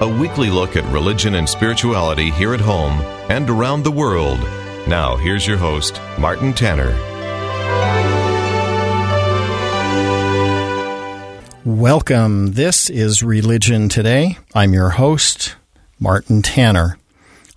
a weekly look at religion and spirituality here at home and around the world. Now, here's your host, Martin Tanner. Welcome. This is Religion Today. I'm your host, Martin Tanner.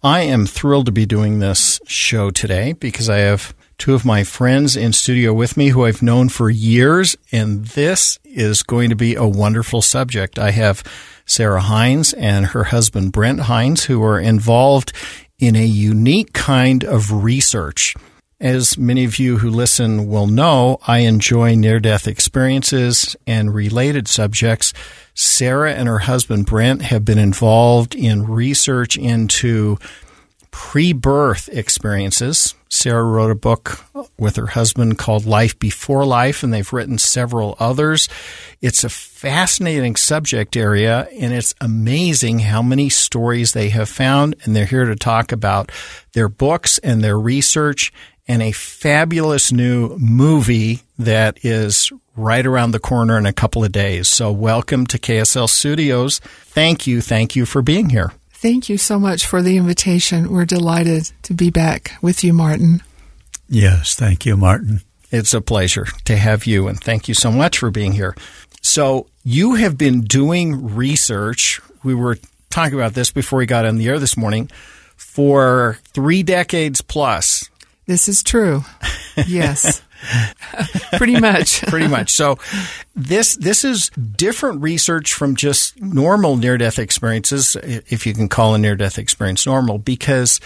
I am thrilled to be doing this show today because I have two of my friends in studio with me who I've known for years, and this is going to be a wonderful subject. I have Sarah Hinze and her husband Brent Hinze who are involved in a unique kind of research. As many of you who listen will know, I enjoy near death experiences and related subjects. Sarah and her husband Brent have been involved in research into pre birth experiences. Sarah wrote a book with her husband called Life Before Life, and they've written several others. It's a fascinating subject area, and it's amazing how many stories they have found. And they're here to talk about their books and their research and a fabulous new movie that is right around the corner in a couple of days. So, welcome to KSL Studios. Thank you. Thank you for being here. Thank you so much for the invitation. We're delighted to be back with you, Martin. Yes, thank you, Martin. It's a pleasure to have you, and thank you so much for being here. So, you have been doing research. We were talking about this before we got on the air this morning for three decades plus. This is true. Yes. Pretty much. Pretty much. So this this is different research from just normal near death experiences, if you can call a near death experience normal, because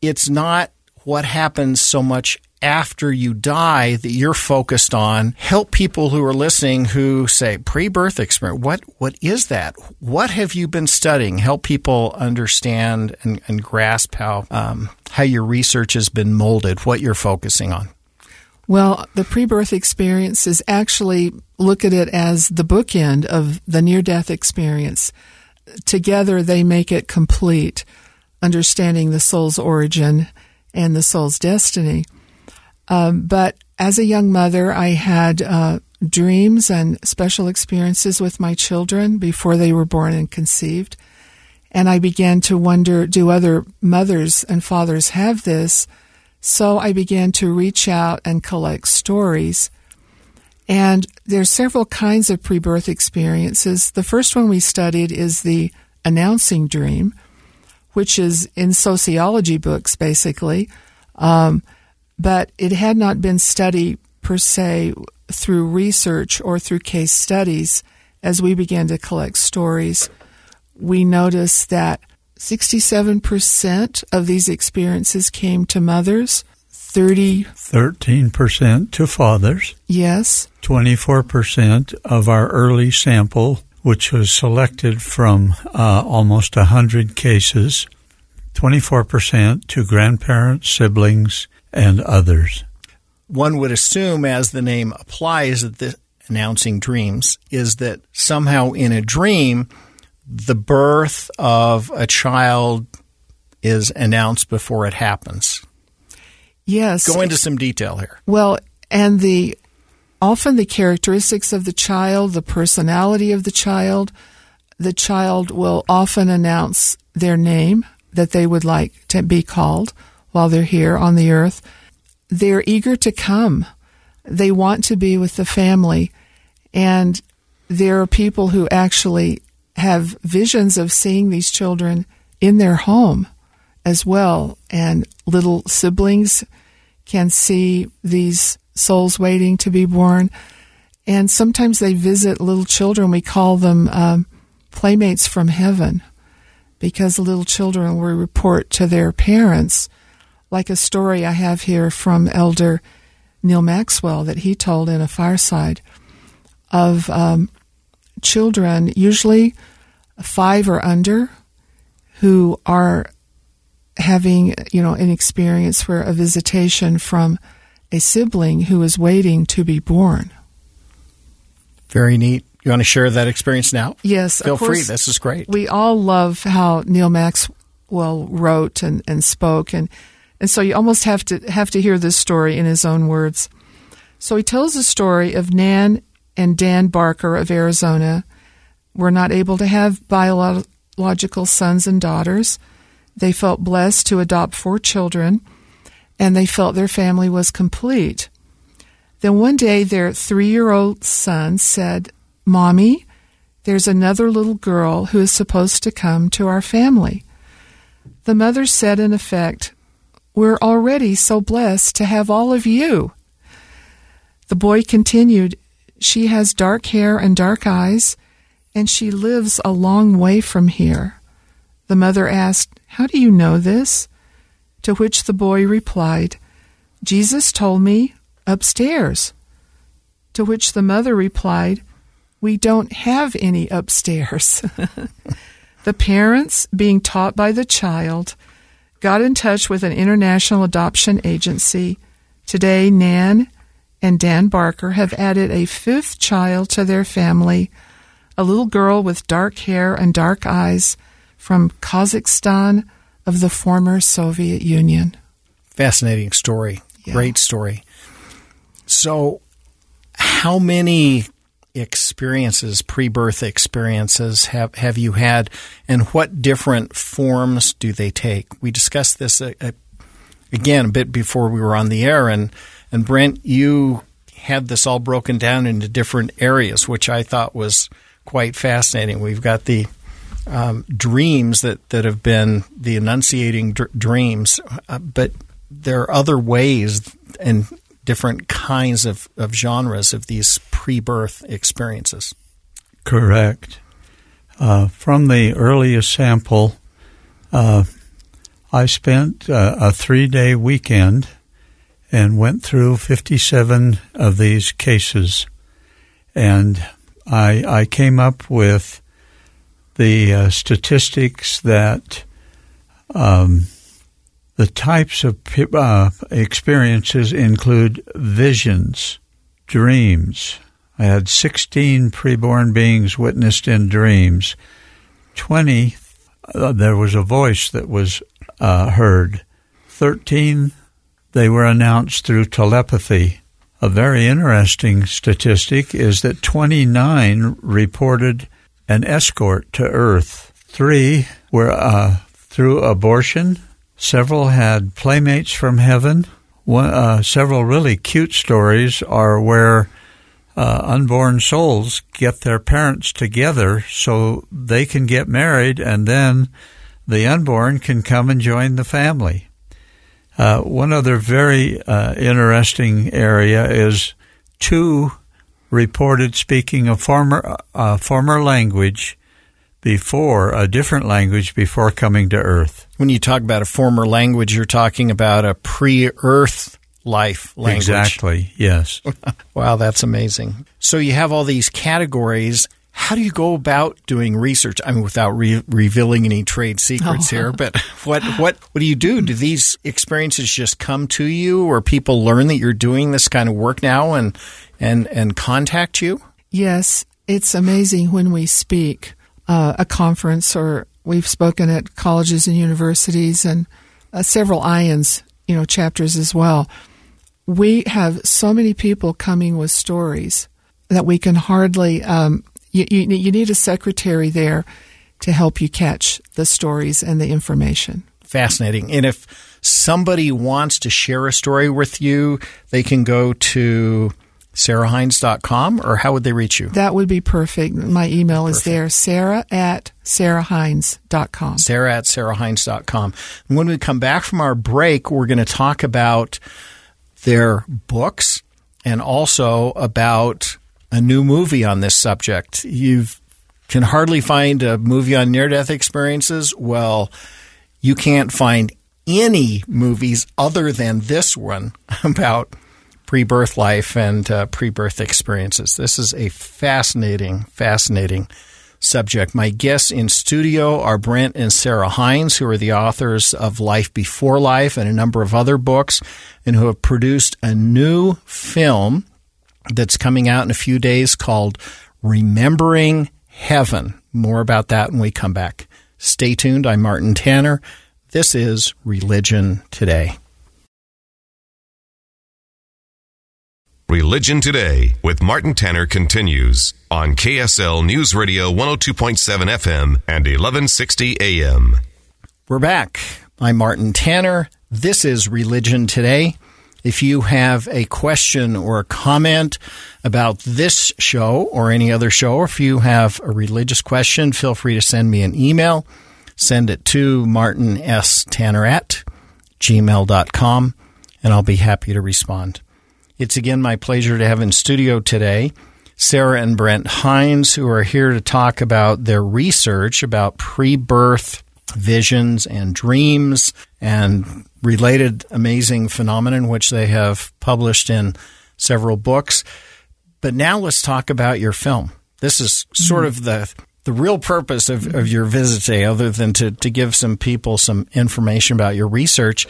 it's not what happens so much after you die that you're focused on. Help people who are listening who say pre-birth experience. What what is that? What have you been studying? Help people understand and, and grasp how um, how your research has been molded. What you're focusing on. Well, the pre birth experience is actually look at it as the bookend of the near death experience. Together, they make it complete, understanding the soul's origin and the soul's destiny. Um, but as a young mother, I had uh, dreams and special experiences with my children before they were born and conceived. And I began to wonder do other mothers and fathers have this? So I began to reach out and collect stories. And there's several kinds of pre-birth experiences. The first one we studied is the announcing dream, which is in sociology books, basically. Um, but it had not been studied per se through research or through case studies. As we began to collect stories, we noticed that 67% of these experiences came to mothers, 30 13% to fathers. Yes. 24% of our early sample, which was selected from uh, almost 100 cases, 24% to grandparents, siblings, and others. One would assume, as the name applies, that the announcing dreams is that somehow in a dream, the birth of a child is announced before it happens. Yes. Go into some detail here. Well, and the often the characteristics of the child, the personality of the child, the child will often announce their name that they would like to be called while they're here on the earth. They're eager to come. They want to be with the family. And there are people who actually have visions of seeing these children in their home as well. And little siblings can see these souls waiting to be born. And sometimes they visit little children. We call them um, playmates from heaven because little children will report to their parents, like a story I have here from Elder Neal Maxwell that he told in a fireside of um, children, usually five or under, who are having, you know, an experience where a visitation from a sibling who is waiting to be born. Very neat. You want to share that experience now? Yes, Feel course, free. This is great. We all love how Neal Maxwell wrote and, and spoke, and and so you almost have to have to hear this story in his own words. So he tells the story of Nan and Dan Barker of Arizona were not able to have biological sons and daughters. They felt blessed to adopt four children, and they felt their family was complete. Then one day, their three year old son said, Mommy, there's another little girl who is supposed to come to our family. The mother said, in effect, We're already so blessed to have all of you. The boy continued, She has dark hair and dark eyes, and she lives a long way from here. The mother asked, How do you know this? To which the boy replied, Jesus told me upstairs. To which the mother replied, We don't have any upstairs. the parents, being taught by the child, got in touch with an international adoption agency. Today, Nan and Dan Barker have added a fifth child to their family, a little girl with dark hair and dark eyes from Kazakhstan of the former Soviet Union. Fascinating story. Yeah. Great story. So, how many experiences, pre-birth experiences, have have you had, and what different forms do they take? We discussed this uh, uh, again a bit before we were on the air, and and Brent, you had this all broken down into different areas, which I thought was quite fascinating. We've got the um, dreams that, that have been the enunciating dr- dreams, uh, but there are other ways and different kinds of, of genres of these pre birth experiences. Correct. Uh, from the earliest sample, uh, I spent uh, a three day weekend and went through 57 of these cases. And I, I came up with the uh, statistics that um, the types of uh, experiences include visions, dreams. I had 16 preborn beings witnessed in dreams. 20, uh, there was a voice that was uh, heard. 13, they were announced through telepathy. A very interesting statistic is that 29 reported an escort to Earth. Three were uh, through abortion. Several had playmates from heaven. One, uh, several really cute stories are where uh, unborn souls get their parents together so they can get married and then the unborn can come and join the family. Uh, one other very uh, interesting area is two reported speaking a former uh, former language before a different language before coming to Earth. When you talk about a former language, you're talking about a pre-Earth life language. Exactly. Yes. wow, that's amazing. So you have all these categories. How do you go about doing research? I mean, without re- revealing any trade secrets Oh. here, but what what what do you do? Do these experiences just come to you, or people learn that you're doing this kind of work now and and and contact you? Yes, it's amazing when we speak uh, a conference or we've spoken at colleges and universities and uh, several IONS, you know, chapters as well. We have so many people coming with stories that we can hardly. Um, you, you, you need a secretary there to help you catch the stories and the information. Fascinating. And if somebody wants to share a story with you, they can go to sarahhinze.com, or how would they reach you? That would be perfect. My email is there, sarah at sarahhinze.com. Sarah at sarahhinze.com. And when we come back from our break, we're going to talk about their books and also about a new movie on this subject. You can hardly find a movie on near death experiences. Well, you can't find any movies other than this one about pre birth life and uh, pre birth experiences. This is a fascinating, fascinating subject. My guests in studio are Brent and Sarah Hinze, who are the authors of Life Before Life and a number of other books, and who have produced a new film that's coming out in a few days called Remembering Heaven. More about that when we come back. Stay tuned. I'm Martin Tanner. This is Religion Today. Religion Today with Martin Tanner continues on KSL News Radio 102.7 FM and 1160 AM. We're back. I'm Martin Tanner. This is Religion Today. If you have a question or a comment about this show or any other show, or if you have a religious question, feel free to send me an email. Send it to Martin S. Tanner at gmail.com, and I'll be happy to respond. It's again my pleasure to have in studio today Sarah and Brent Hinze, who are here to talk about their research about pre birth visions and dreams and related amazing phenomenon, which they have published in several books. But now let's talk about your film. This is sort of the the real purpose of, of your visit today, other than to, to give some people some information about your research.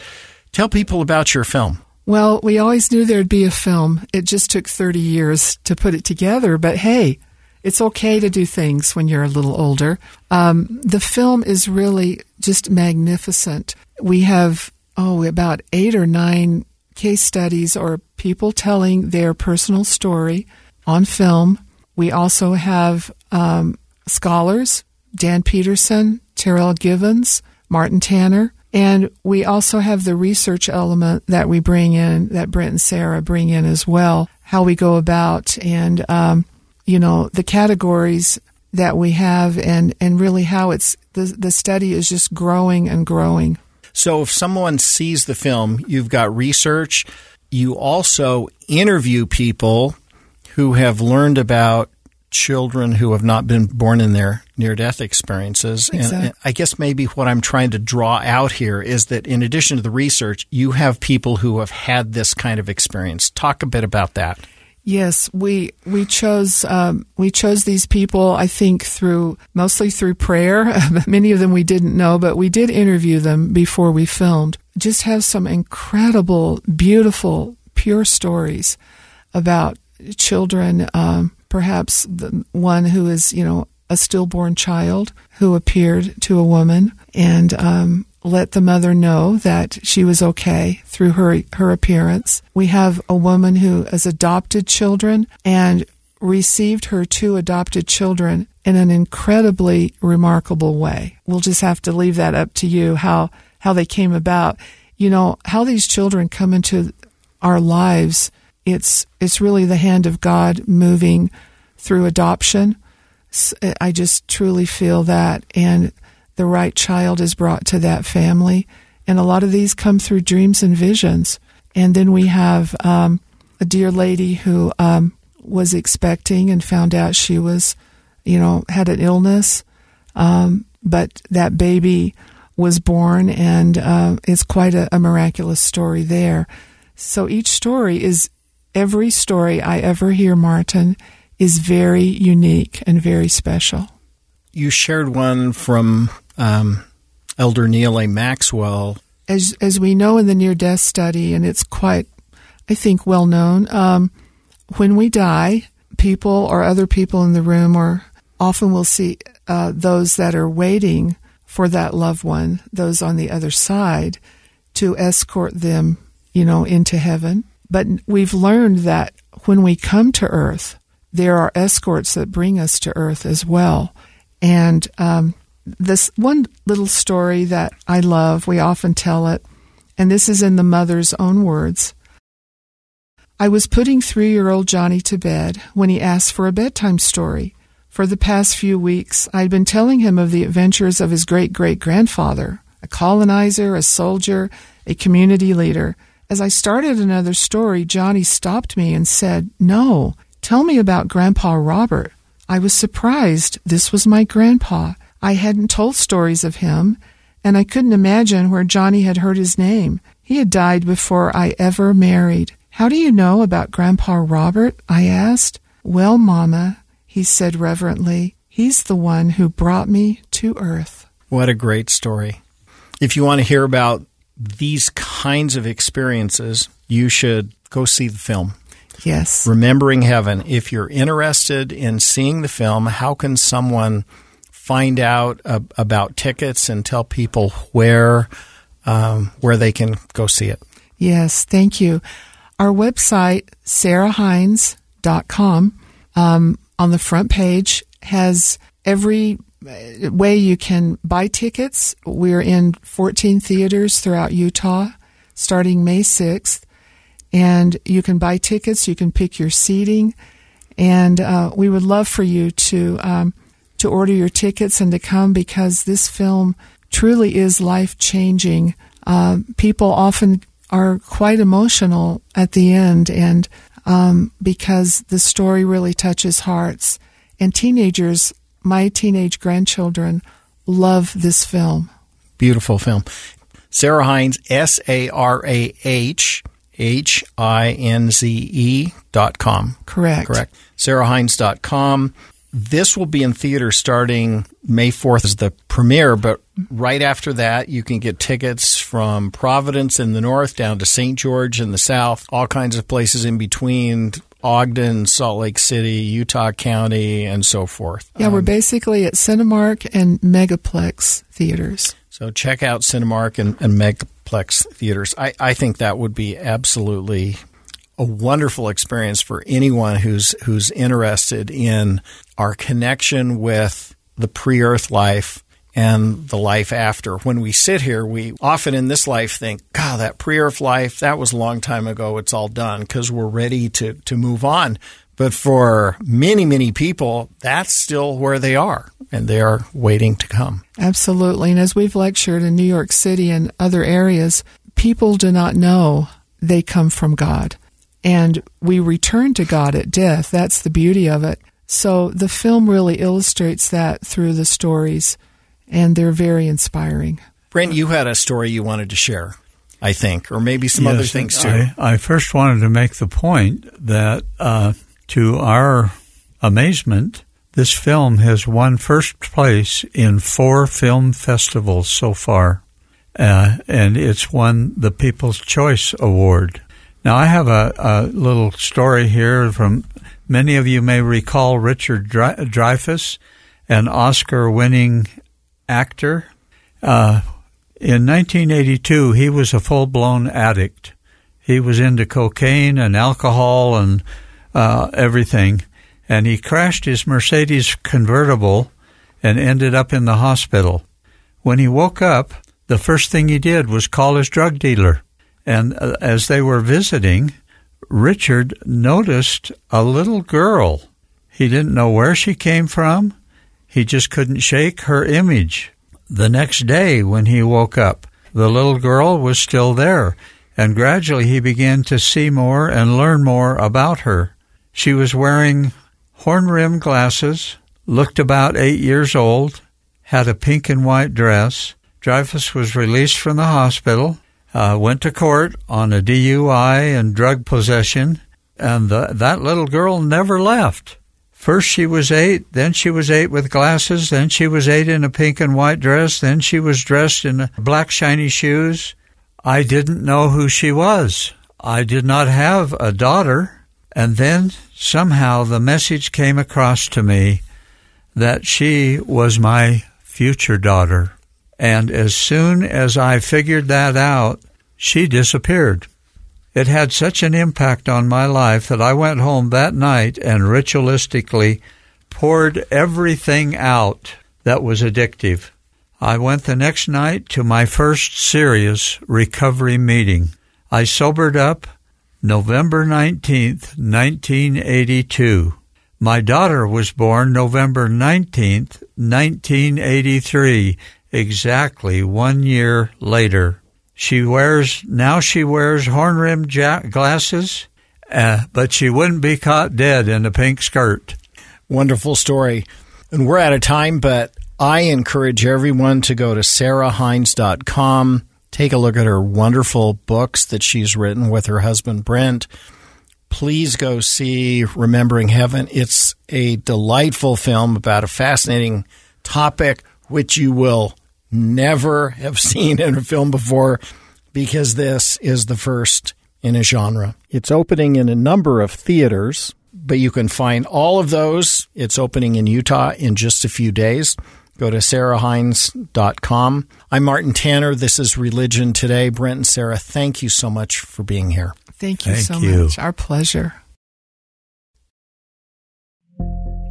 Tell people about your film. Well, we always knew there'd be a film. It just took 30 years to put it together, but hey, it's okay to do things when you're a little older. Um, the film is really just magnificent. We have, oh, about eight or nine case studies or people telling their personal story on film. We also have um, scholars Dan Peterson, Terryl Givens, Martin Tanner, and we also have the research element that we bring in, that Brent and Sarah bring in as well, how we go about and, um, you know, the categories that we have and, and really how it's, the, the study is just growing and growing. So if someone sees the film, you've got research, you also interview people who have learned about children who have not been born in their near death experiences. Exactly. And, and I guess maybe what I'm trying to draw out here is that in addition to the research, you have people who have had this kind of experience. Talk a bit about that. Yes, we we chose um, we chose these people. I think through mostly through prayer. Many of them we didn't know, but we did interview them before we filmed. Just have some incredible, beautiful, pure stories about children. Um, perhaps the one who is you know a stillborn child who appeared to a woman and um, let the mother know that she was okay through her her appearance. We have a woman who has adopted children and received her two adopted children in an incredibly remarkable way. We'll just have to leave that up to you how how they came about. You know, how these children come into our lives, it's it's really the hand of God moving through adoption. I just truly feel that and the right child is brought to that family. And a lot of these come through dreams and visions. And then we have um, a dear lady who um, was expecting and found out she was, you know, had an illness. Um, but that baby was born, and uh, it's quite a, a miraculous story there. So each story is, every story I ever hear, Martin, is very unique and very special. You shared one from um, Elder Neal A. Maxwell. As as we know in the near death study, and it's quite, I think, well known. Um, when we die, people or other people in the room, or often we'll see uh, those that are waiting for that loved one, those on the other side, to escort them, you know, into heaven. But we've learned that when we come to earth, there are escorts that bring us to earth as well. And um, this one little story that I love, we often tell it, and this is in the mother's own words. I was putting three year old Johnny to bed when he asked for a bedtime story. For the past few weeks, I'd been telling him of the adventures of his great great grandfather, a colonizer, a soldier, a community leader. As I started another story, Johnny stopped me and said, No, tell me about Grandpa Robert. I was surprised. This was my grandpa. I hadn't told stories of him, and I couldn't imagine where Johnny had heard his name. He had died before I ever married. How do you know about Grandpa Robert? I asked. Well, Mama, he said reverently, he's the one who brought me to earth. What a great story. If you want to hear about these kinds of experiences, you should go see the film. Yes. Remembering Heaven. If you're interested in seeing the film, how can someone find out about tickets and tell people where um, where they can go see it? Yes, thank you. Our website, sarahhinze.com, um, on the front page has every uh, way you can buy tickets. We're in 14 theaters throughout Utah starting May 6th. And you can buy tickets, you can pick your seating. And uh, we would love for you to, um, to order your tickets and to come because this film truly is life changing. Uh, people often are quite emotional at the end, and um, because the story really touches hearts. And teenagers my teenage grandchildren love this film. Beautiful film. Sarah Hinze, S A R A H H I N Z E dot com. Correct. Correct. SarahHinze dot com. This will be in theater starting May 4th as the premiere, but right after that, you can get tickets from Providence in the north down to St. George in the south, all kinds of places in between, Ogden, Salt Lake City, Utah County, and so forth. Yeah, um, we're basically at Cinemark and Megaplex theaters. So check out Cinemark and, and Megaplex theaters. I, I think that would be absolutely a wonderful experience for anyone who's who's interested in our connection with the pre-earth life and the life after. When we sit here, we often in this life think, God, that pre earth life, that was a long time ago. It's all done because we're ready to, to move on. But for many, many people, that's still where they are and they are waiting to come. Absolutely. And as we've lectured in New York City and other areas, people do not know they come from God. And we return to God at death. That's the beauty of it. So the film really illustrates that through the stories and they're very inspiring. Brent, you had a story you wanted to share, I think, or maybe some yes, other things too. I, I, first wanted to make the point that, uh, to our amazement, this film has won first place in four film festivals so far, uh, and it's won the People's Choice Award. Now, I have a, a little story here from many of you may recall Richard Dreyfuss, an Oscar winning actor. Uh, in 1982, he was a full blown addict. He was into cocaine and alcohol and uh, everything. And he crashed his Mercedes convertible and ended up in the hospital. When he woke up, the first thing he did was call his drug dealer. And uh, as they were visiting, Richard noticed a little girl. He didn't know where she came from. He just couldn't shake her image. The next day, when he woke up, the little girl was still there, and gradually he began to see more and learn more about her. She was wearing horn rimmed glasses, looked about eight years old, had a pink and white dress. Dreyfuss was released from the hospital, uh, went to court on a DUI and drug possession, and the, that little girl never left. First she was eight, then she was eight with glasses, then she was eight in a pink and white dress, then she was dressed in black shiny shoes. I didn't know who she was. I did not have a daughter. And then somehow the message came across to me that she was my future daughter. And as soon as I figured that out, she disappeared. It had such an impact on my life that I went home that night and ritualistically poured everything out that was addictive. I went the next night to my first serious recovery meeting. I sobered up, November 19th, 1982. My daughter was born November 19th, 1983, exactly one year later. She wears, now she wears horn rimmed ja- glasses, uh, but she wouldn't be caught dead in a pink skirt. Wonderful story. And we're out of time, but I encourage everyone to go to sarahhinze.com, take a look at her wonderful books that she's written with her husband Brent. Please go see Remembering Heaven. It's a delightful film about a fascinating topic which you will never have seen in a film before because this is the first in a genre. It's opening in a number of theaters, but you can find all of those. It's opening in Utah in just a few days. Go to sarahhinze.com. I'm Martin Tanner. This is Religion Today. Brent and Sarah, thank you so much for being here. Thank you Thank so you. much. Our pleasure.